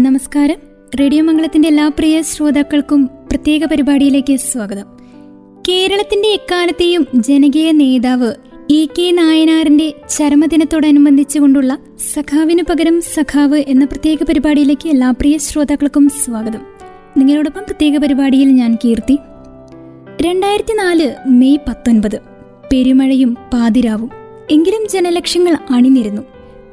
നമസ്കാരം. റേഡിയോ മംഗളത്തിന്റെ എല്ലാ പ്രിയ ശ്രോതാക്കൾക്കും പ്രത്യേക പരിപാടിയിലേക്ക് സ്വാഗതം. കേരളത്തിന്റെ എക്കാലത്തെയും ജനകീയ നേതാവ് ഇ കെ നായനാറിന്റെ ചരമദിനത്തോടനുബന്ധിച്ചുകൊണ്ടുള്ള സഖാവിനു പകരം സഖാവ് എന്ന പ്രത്യേക പരിപാടിയിലേക്ക് എല്ലാ പ്രിയ ശ്രോതാക്കൾക്കും സ്വാഗതം. നിങ്ങളോടൊപ്പം പ്രത്യേക പരിപാടിയിൽ ഞാൻ കീർത്തി. രണ്ടായിരത്തി നാല് മെയ് പത്തൊൻപത്. പെരുമഴയും പാതിരാവും. എങ്കിലും ജനലക്ഷങ്ങൾ അണിനിരുന്നു.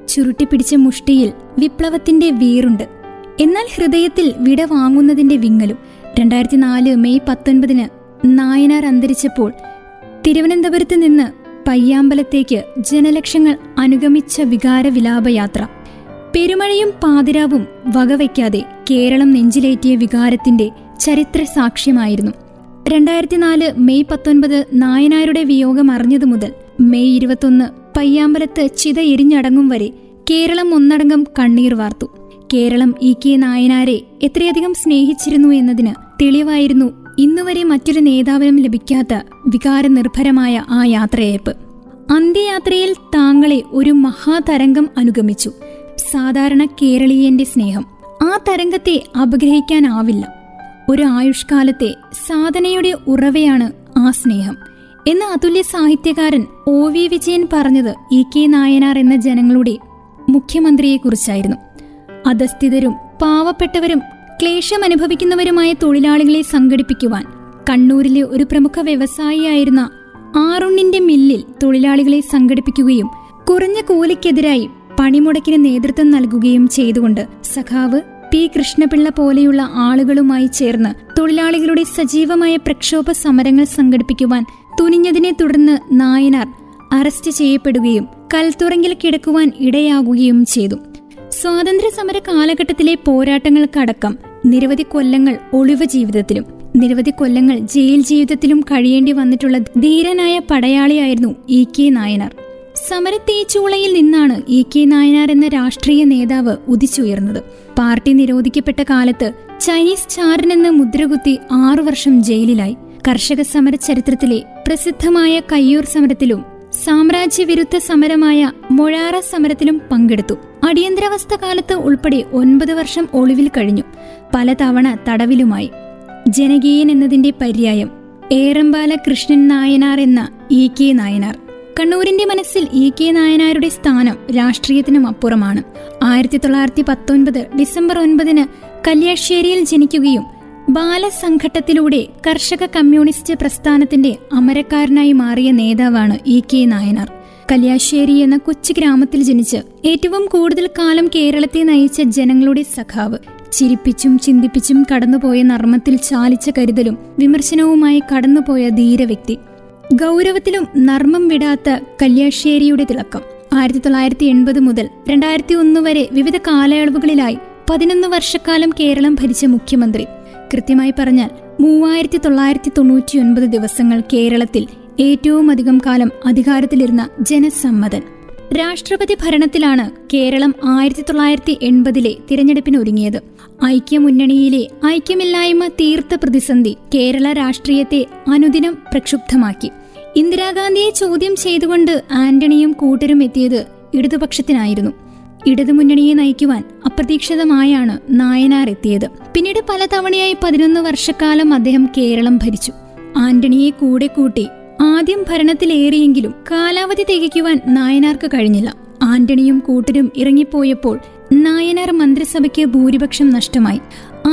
ചുരുട്ടിപ്പിടിച്ച മുഷ്ടിയിൽ വിപ്ലവത്തിന്റെ വീറുണ്ട് എന്നാൽ ഹൃദയത്തിൽ വിട വാങ്ങുന്നതിന്റെ വിങ്ങലും രണ്ടായിരത്തി നാല് മെയ് പത്തൊൻപതിന് നായനാർ അന്തരിച്ചപ്പോൾ തിരുവനന്തപുരത്ത് നിന്ന് പയ്യാമ്പലത്തേക്ക് ജനലക്ഷങ്ങൾ അനുഗമിച്ച വികാരവിലാപയാത്ര. പെരുമഴയും പാതിരാവും വകവയ്ക്കാതെ കേരളം നെഞ്ചിലേറ്റിയ വികാരത്തിന്റെ ചരിത്ര സാക്ഷ്യമായിരുന്നു. രണ്ടായിരത്തി നാല് മെയ് പത്തൊൻപത് നായനാരുടെ വിയോഗം അറിഞ്ഞതു മുതൽ മെയ് ഇരുപത്തൊന്ന് പയ്യാമ്പലത്ത് ചിത എരിഞ്ഞടങ്ങും വരെ കേരളം ഒന്നടങ്കം കണ്ണീർ വാർത്തു. കേരളം ഇ കെ നായനാരെ എത്രയധികം സ്നേഹിച്ചിരുന്നു എന്നതിന് തെളിവായിരുന്നു ഇന്നുവരെ മറ്റൊരു നേതാവിനും ലഭിക്കാത്ത വികാരനിർഭരമായ ആ യാത്രയയപ്പ്. അന്ത്യയാത്രയിൽ താങ്കളെ ഒരു മഹാതരംഗം അനുഗമിച്ചു. സാധാരണ കേരളീയന്റെ സ്നേഹം. ആ തരംഗത്തെ അപഗ്രഹിക്കാനാവില്ല. ഒരു ആയുഷ്കാലത്തെ സാധനയുടെ ഉറവയാണ് ആ സ്നേഹം. എന്ന അതുല്യ സാഹിത്യകാരൻ ഒ വി വിജയൻ പറഞ്ഞത് ഇ കെ നായനാർ എന്ന ജനങ്ങളുടെ മുഖ്യമന്ത്രിയെക്കുറിച്ചായിരുന്നു. അധസ്ഥിതരും പാവപ്പെട്ടവരും ക്ലേശമനുഭവിക്കുന്നവരുമായ തൊഴിലാളികളെ സംഘടിപ്പിക്കുവാൻ കണ്ണൂരിലെ ഒരു പ്രമുഖ വ്യവസായിയായിരുന്ന ആറുണ്ണിന്റെ മില്ലിൽ തൊഴിലാളികളെ സംഘടിപ്പിക്കുകയും കുറഞ്ഞ കൂലിക്കെതിരായി പണിമുടക്കിന് നേതൃത്വം നൽകുകയും ചെയ്തുകൊണ്ട് സഖാവ് പി. കൃഷ്ണപിള്ള പോലെയുള്ള ആളുകളുമായി ചേർന്ന് തൊഴിലാളികളുടെ സജീവമായ പ്രക്ഷോഭ സമരങ്ങൾ സംഘടിപ്പിക്കുവാൻ തുനിഞ്ഞതിനെ തുടർന്ന് നായനാർ അറസ്റ്റ് ചെയ്യപ്പെടുകയും കൽത്തുറങ്കിൽ കിടക്കുവാൻ ഇടയാകുകയും ചെയ്തു. സ്വാതന്ത്ര്യ സമര കാലഘട്ടത്തിലെ പോരാട്ടങ്ങൾക്കടക്കം നിരവധി കൊല്ലങ്ങൾ ഒളിവ് ജീവിതത്തിലും നിരവധി കൊല്ലങ്ങൾ ജയിൽ ജീവിതത്തിലും കഴിയേണ്ടി വന്നിട്ടുള്ള ധീരനായ പടയാളിയായിരുന്നു ഇ കെ നായനാർ. സമരത്തേച്ചൂളയിൽ നിന്നാണ് ഇ കെ നായനാർ എന്ന രാഷ്ട്രീയ നേതാവ് ഉദിച്ചുയർന്നത്. പാർട്ടി നിരോധിക്കപ്പെട്ട കാലത്ത് ചൈനീസ് ചാരനെന്ന് മുദ്രകുത്തി ആറു വർഷം ജയിലിലായി. കർഷക സമര ചരിത്രത്തിലെ പ്രസിദ്ധമായ കയ്യൂർ സമരത്തിലും സാമ്രാജ്യവിരുദ്ധ സമരമായ മൊഴാറ സമരത്തിലും പങ്കെടുത്തു. അടിയന്തരാവസ്ഥ കാലത്ത് ഉൾപ്പെടെ ഒൻപത് വർഷം ഒളിവിൽ കഴിഞ്ഞു. പലതവണ തടവിലുമായി. ജനകീയൻ എന്നതിന്റെ പര്യായം ഏറമ്പാല കൃഷ്ണൻ നായനാർ എന്ന ഇ കെ നായനാർ. കണ്ണൂരിന്റെ മനസ്സിൽ ഇ കെ നായനാരുടെ സ്ഥാനം രാഷ്ട്രീയത്തിനും അപ്പുറമാണ്. ആയിരത്തി തൊള്ളായിരത്തി പത്തൊൻപത് ഡിസംബർ ഒൻപതിന് കല്യാശ്ശേരിയിൽ ജനിക്കുകയും ബാലസംഘട്ടത്തിലൂടെ കർഷക കമ്മ്യൂണിസ്റ്റ് പ്രസ്ഥാനത്തിന്റെ അമരക്കാരനായി മാറിയ നേതാവാണ് ഇ കെ നായനാർ. കല്യാശ്ശേരി എന്ന കൊച്ചു ഗ്രാമത്തിൽ ജനിച്ച് ഏറ്റവും കൂടുതൽ കാലം കേരളത്തെ നയിച്ച ജനങ്ങളുടെ സഖാവ്. ചിരിപ്പിച്ചും ചിന്തിപ്പിച്ചും കടന്നുപോയ നർമ്മത്തിൽ ചാലിച്ച കരുതലും വിമർശനവുമായി കടന്നുപോയ ധീരവ്യക്തി ഗൗരവത്തിലും നർമ്മം വിടാത്ത കല്യാശ്ശേരിയുടെ തിളക്കം. ആയിരത്തി തൊള്ളായിരത്തി എൺപത് മുതൽ രണ്ടായിരത്തി ഒന്ന് വരെ വിവിധ കാലയളവുകളിലായി പതിനൊന്ന് വർഷക്കാലം കേരളം ഭരിച്ച മുഖ്യമന്ത്രി. കൃത്യമായി പറഞ്ഞാൽ മൂവായിരത്തി തൊള്ളായിരത്തി തൊണ്ണൂറ്റി ഒൻപത് ദിവസങ്ങൾ കേരളത്തിൽ ഏറ്റവും അധികം കാലം അധികാരത്തിലിരുന്ന ജനസമ്മതൻ. രാഷ്ട്രപതി ഭരണത്തിലാണ് കേരളം ആയിരത്തി തൊള്ളായിരത്തി എൺപതിലെ തിരഞ്ഞെടുപ്പിന് ഒരുങ്ങിയത് ഐക്യമുന്നണിയിലെ ഐക്യമില്ലായ്മ തീർത്ത പ്രതിസന്ധി കേരള രാഷ്ട്രീയത്തെ അനുദിനം പ്രക്ഷുബ്ധമാക്കി. ഇന്ദിരാഗാന്ധിയെ ചോദ്യം ചെയ്തുകൊണ്ട് ആന്റണിയും കൂട്ടരും എത്തിയത് ഇടതുപക്ഷത്തിനായിരുന്നു. ഇടതുമുന്നണിയെ നയിക്കുവാൻ അപ്രതീക്ഷിതമായാണ് നായനാർ എത്തിയത്. പിന്നീട് പലതവണയായി പതിനൊന്ന് വർഷക്കാലം അദ്ദേഹം കേരളം ഭരിച്ചു. ആന്റണിയെ കൂടെ കൂട്ടി ആദ്യം ഭരണത്തിലേറിയെങ്കിലും കാലാവധി തികയ്ക്കുവാൻ നായനാർക്ക് കഴിഞ്ഞില്ല. ആന്റണിയും കൂട്ടരും ഇറങ്ങിപ്പോയപ്പോൾ നായനാർ മന്ത്രിസഭയ്ക്ക് ഭൂരിപക്ഷം നഷ്ടമായി.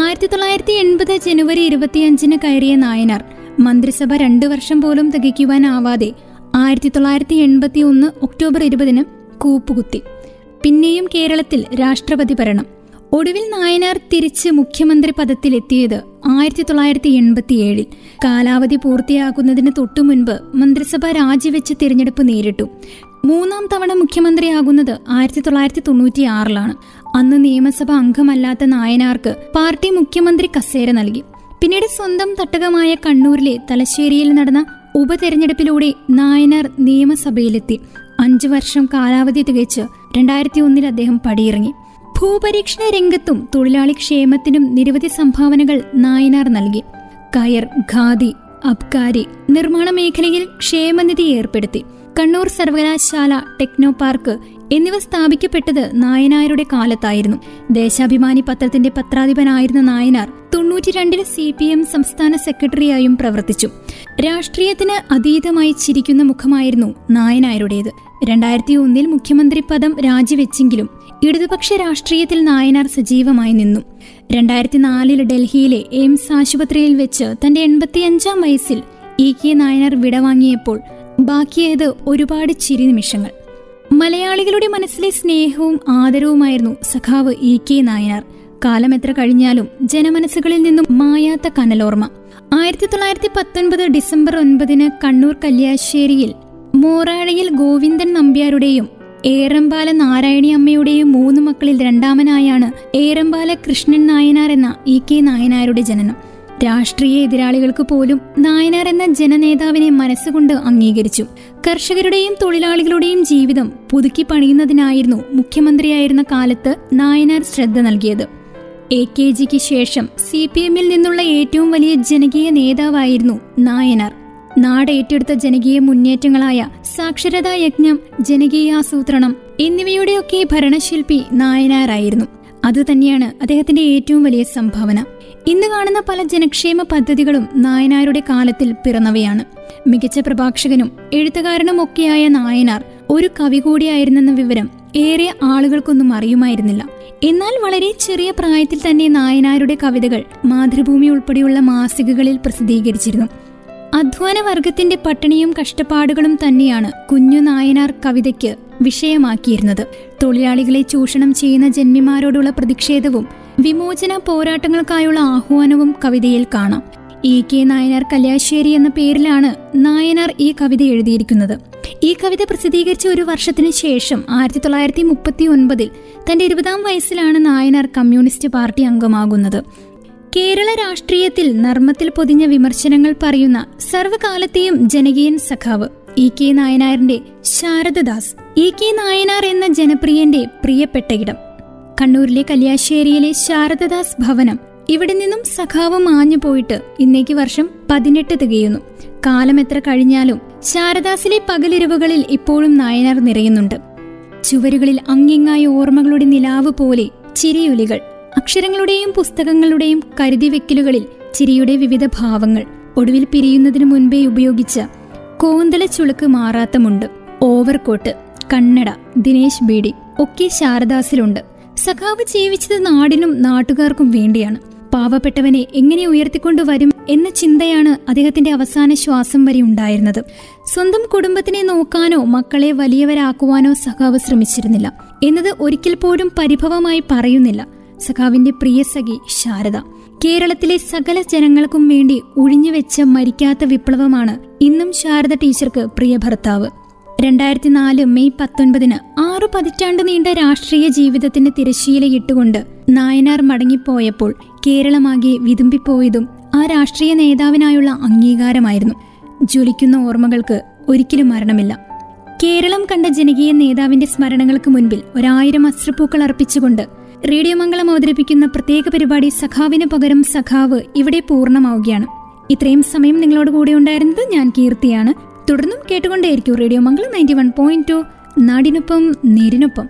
ആയിരത്തി തൊള്ളായിരത്തി എൺപത് ജനുവരി ഇരുപത്തിയഞ്ചിന് കയറിയ നായനാർ മന്ത്രിസഭ രണ്ടു വർഷം പോലും തികയ്ക്കുവാനാവാതെ ആയിരത്തി തൊള്ളായിരത്തി എൺപത്തി ഒന്ന് ഒക്ടോബർ ഇരുപതിന് കൂപ്പുകുത്തി. പിന്നെയും കേരളത്തിൽ രാഷ്ട്രപതി ഭരണം. ഒടുവിൽ നായനാർ തിരിച്ച് മുഖ്യമന്ത്രി പദത്തിലെത്തിയത് ആയിരത്തി തൊള്ളായിരത്തി എൺപത്തിയേഴിൽ കാലാവധി പൂർത്തിയാകുന്നതിന് തൊട്ടു മുൻപ് മന്ത്രിസഭ രാജിവെച്ച് തിരഞ്ഞെടുപ്പ് നേരിട്ടു. മൂന്നാം തവണ മുഖ്യമന്ത്രിയാകുന്നത് ആയിരത്തി തൊള്ളായിരത്തി തൊണ്ണൂറ്റിയാറിലാണ് അന്ന് നിയമസഭ അംഗമല്ലാത്ത നായനാർക്ക് പാർട്ടി മുഖ്യമന്ത്രി കസേര നൽകി. പിന്നീട് സ്വന്തം തട്ടകമായ കണ്ണൂരിലെ തലശ്ശേരിയിൽ നടന്ന ഉപതെരഞ്ഞെടുപ്പിലൂടെ നായനാർ നിയമസഭയിലെത്തി. അഞ്ചു വർഷം കാലാവധി തികച്ച് രണ്ടായിരത്തി ഒന്നിൽ അദ്ദേഹം പടിയിറങ്ങി. ഭൂപരീക്ഷണ രംഗത്തും തൊഴിലാളി ക്ഷേമത്തിനും നിരവധി സംഭാവനകൾ നായനാർ നൽകി. കയർ ഖാദി അബ്കാരി നിർമ്മാണ മേഖലയിൽ ക്ഷേമനിധി ഏർപ്പെടുത്തി. കണ്ണൂർ സർവകലാശാല ടെക്നോ പാർക്ക് എന്നിവ സ്ഥാപിക്കപ്പെട്ടത് നായനാരുടെ കാലത്തായിരുന്നു. ദേശാഭിമാനി പത്രത്തിന്റെ പത്രാധിപനായിരുന്ന നായനാർ തൊണ്ണൂറ്റിരണ്ടിൽ സി പി എം സംസ്ഥാന സെക്രട്ടറിയായും പ്രവർത്തിച്ചു. രാഷ്ട്രീയത്തിന് അതീതമായി ചിരിക്കുന്ന മുഖമായിരുന്നു നായനാരുടേത്. രണ്ടായിരത്തി ഒന്നിൽ മുഖ്യമന്ത്രി പദം രാജിവെച്ചെങ്കിലും ഇടതുപക്ഷ രാഷ്ട്രീയത്തിൽ നായനാർ സജീവമായി നിന്നു. രണ്ടായിരത്തി നാലിൽ ഡൽഹിയിലെ എയിംസ് ആശുപത്രിയിൽ വെച്ച് തന്റെ എൺപത്തിയഞ്ചാം വയസ്സിൽ ഇ കെ നായനാർ വിടവാങ്ങിയപ്പോൾ ബാക്കിയായത് ഒരുപാട് ചിരി നിമിഷങ്ങൾ. മലയാളികളുടെ മനസ്സിലെ സ്നേഹവും ആദരവുമായിരുന്നു സഖാവ് ഇ കെ നായനാർ. കാലം എത്ര കഴിഞ്ഞാലും ജനമനസ്സുകളിൽ നിന്നും മായാത്ത കനലോർമ്മ. ആയിരത്തി തൊള്ളായിരത്തി പത്തൊൻപത് ഡിസംബർ ഒൻപതിന് കണ്ണൂർ കല്യാശ്ശേരിയിൽ മോറാഴയിൽ ഗോവിന്ദൻ നമ്പ്യാരുടെയും ഏറമ്പാല നാരായണി അമ്മയുടെയും മൂന്ന് മക്കളിൽ രണ്ടാമനായാണ് ഏറമ്പാല കൃഷ്ണൻ നായനാർ എന്ന ഇ കെ നായനാരുടെ ജനനം. രാഷ്ട്രീയ എതിരാളികൾക്ക് പോലും നായനാർ എന്ന ജനനേതാവിനെ മനസ്സുകൊണ്ട് അംഗീകരിച്ചു. കർഷകരുടെയും തൊഴിലാളികളുടെയും ജീവിതം പുതുക്കി പണിയുന്നതിനായിരുന്നു മുഖ്യമന്ത്രിയായിരുന്ന കാലത്ത് നായനാർ ശ്രദ്ധ നൽകിയത്. എ കെ ജിക്ക് ശേഷം സി പി എമ്മിൽ നിന്നുള്ള ഏറ്റവും വലിയ ജനകീയ നേതാവായിരുന്നു നായനാർ. നാട് ഏറ്റെടുത്ത ജനകീയ മുന്നേറ്റങ്ങളായ സാക്ഷരതാ യജ്ഞം ജനകീയാസൂത്രണം എന്നിവയുടെയൊക്കെ ഭരണശില്പി നായനാറായിരുന്നു അതുതന്നെയാണ് അദ്ദേഹത്തിന്റെ ഏറ്റവും വലിയ സംഭാവന. ഇന്ന് കാണുന്ന പല ജനക്ഷേമ പദ്ധതികളും നായനാരുടെ കാലത്തിൽ പിറന്നവയാണ്. മികച്ച പ്രഭാഷകനും എഴുത്തുകാരനും ഒക്കെയായ നായനാർ ഒരു കവി കൂടിയായിരുന്നെന്ന വിവരം ഏറെ ആളുകൾക്കൊന്നും അറിയുമായിരുന്നില്ല. എന്നാൽ വളരെ ചെറിയ പ്രായത്തിൽ തന്നെ നായനാരുടെ കവിതകൾ മാതൃഭൂമി ഉൾപ്പെടെയുള്ള മാസികകളിൽ പ്രസിദ്ധീകരിച്ചിരുന്നു. അധ്വാന വർഗത്തിന്റെ പട്ടിണിയും കഷ്ടപ്പാടുകളും തന്നെയാണ് കുഞ്ഞു നായനാർ കവിതയ്ക്ക് വിഷയമാക്കിയിരുന്നത്. തൊഴിലാളികളെ ചൂഷണം ചെയ്യുന്ന ജന്മിമാരോടുള്ള പ്രതിഷേധവും വിമോചന പോരാട്ടങ്ങൾക്കായുള്ള ആഹ്വാനവും കവിതയിൽ കാണാം. ഇ. കെ. നായനാർ കല്യാശ്ശേരി എന്ന പേരിലാണ് നായനാർ ഈ കവിത എഴുതിയിരിക്കുന്നത്. ഈ കവിത പ്രസിദ്ധീകരിച്ച ഒരു വർഷത്തിന് ശേഷം ആയിരത്തി തൊള്ളായിരത്തി മുപ്പത്തി ഒൻപതിൽ തന്റെ ഇരുപതാം വയസ്സിലാണ് നായനാർ കമ്മ്യൂണിസ്റ്റ് പാർട്ടി അംഗമാകുന്നത്. കേരള രാഷ്ട്രീയത്തിൽ നർമ്മത്തിൽ പൊതിഞ്ഞ വിമർശനങ്ങൾ പറയുന്ന സർവകാലത്തെയും ജനകീയൻ സഖാവ് ഇ കെ നായനാറിന്റെ ശാരദദാസ്. ഇ കെ നായനാർ എന്ന ജനപ്രിയന്റെ പ്രിയപ്പെട്ട ഇടം. കണ്ണൂരിലെ കല്യാശ്ശേരിയിലെ ശാരദദാസ് ഭവനം ഇവിടെ നിന്നും സഖാവ് മാഞ്ഞു പോയിട്ട് ഇന്നേക്ക് വർഷം പതിനെട്ട് തികയുന്നു. കാലം എത്ര കഴിഞ്ഞാലും ശാരദാസിലെ പകലിരവുകളിൽ ഇപ്പോഴും നായനാർ നിറയുന്നുണ്ട്. ചുവരുകളിൽ അങ്ങിങ്ങായ ഓർമ്മകളുടെ നിലാവ് പോലെ ചിരിയൊലികൾ. അക്ഷരങ്ങളുടെയും പുസ്തകങ്ങളുടെയും കരുതി വെക്കലുകളിൽ ചിരിയുടെ വിവിധ ഭാവങ്ങൾ ഒടുവിൽ പിരിയുന്നതിനു മുൻപേ ഉപയോഗിച്ച കോന്തല ചുളുക്ക് മാറാത്തമുണ്ട് ഓവർകോട്ട് കണ്ണട ദിനേശ് ബീഡി ഒക്കെ ശാരദാസിലുണ്ട്. സഖാവ് ജീവിച്ചത് നാടിനും നാട്ടുകാർക്കും വേണ്ടിയാണ്. പാവപ്പെട്ടവനെ എങ്ങനെ ഉയർത്തിക്കൊണ്ടു വരും എന്ന ചിന്തയാണ് അദ്ദേഹത്തിന്റെ അവസാന ശ്വാസം വരെ ഉണ്ടായിരുന്നത്. സ്വന്തം കുടുംബത്തിനെ നോക്കാനോ മക്കളെ വലിയവരാക്കുവാനോ സഖാവ് ശ്രമിച്ചിരുന്നില്ല. എന്നത് ഒരിക്കൽ പോലും പരിഭവമായി പറയുന്നില്ല. സഖാവിന്റെ പ്രിയ സഖി ശാരദ. കേരളത്തിലെ സകല ജനങ്ങൾക്കും വേണ്ടി ഒഴിഞ്ഞുവെച്ച മരിക്കാത്ത വിപ്ലവമാണ് ഇന്നും ശാരദ ടീച്ചർക്ക് പ്രിയ ഭർത്താവ്. രണ്ടായിരത്തി നാല് മെയ് പത്തൊൻപതിന് ആറു പതിറ്റാണ്ട് നീണ്ട രാഷ്ട്രീയ ജീവിതത്തിന്റെ തിരശ്ശീലയിട്ടുകൊണ്ട് നായനാർ മടങ്ങിപ്പോയപ്പോൾ കേരളമാകെ വിതുമ്പിപ്പോയതും ആ രാഷ്ട്രീയ നേതാവിനായുള്ള അംഗീകാരമായിരുന്നു. ജ്വലിക്കുന്ന ഓർമ്മകൾക്ക് ഒരിക്കലും മരണമില്ല. കേരളം കണ്ട ജനകീയ നേതാവിന്റെ സ്മരണകൾക്ക് മുൻപിൽ ഒരായിരം അശ്രുപ്പൂക്കൾ അർപ്പിച്ചുകൊണ്ട് റേഡിയോ മംഗളം അവതരിപ്പിക്കുന്ന പ്രത്യേക പരിപാടി സഖാവിന് പകരം സഖാവ് ഇവിടെ പൂർണമാവുകയാണ്. ഇത്രയും സമയം നിങ്ങളോട് കൂടെ ഉണ്ടായിരുന്നത് ഞാൻ കീർത്തിയാണ്. തുടർന്നും കേട്ടുകൊണ്ടേയിരിക്കും radio Mangalam ninety one point two നാടിനൊപ്പം നേരിനൊപ്പം.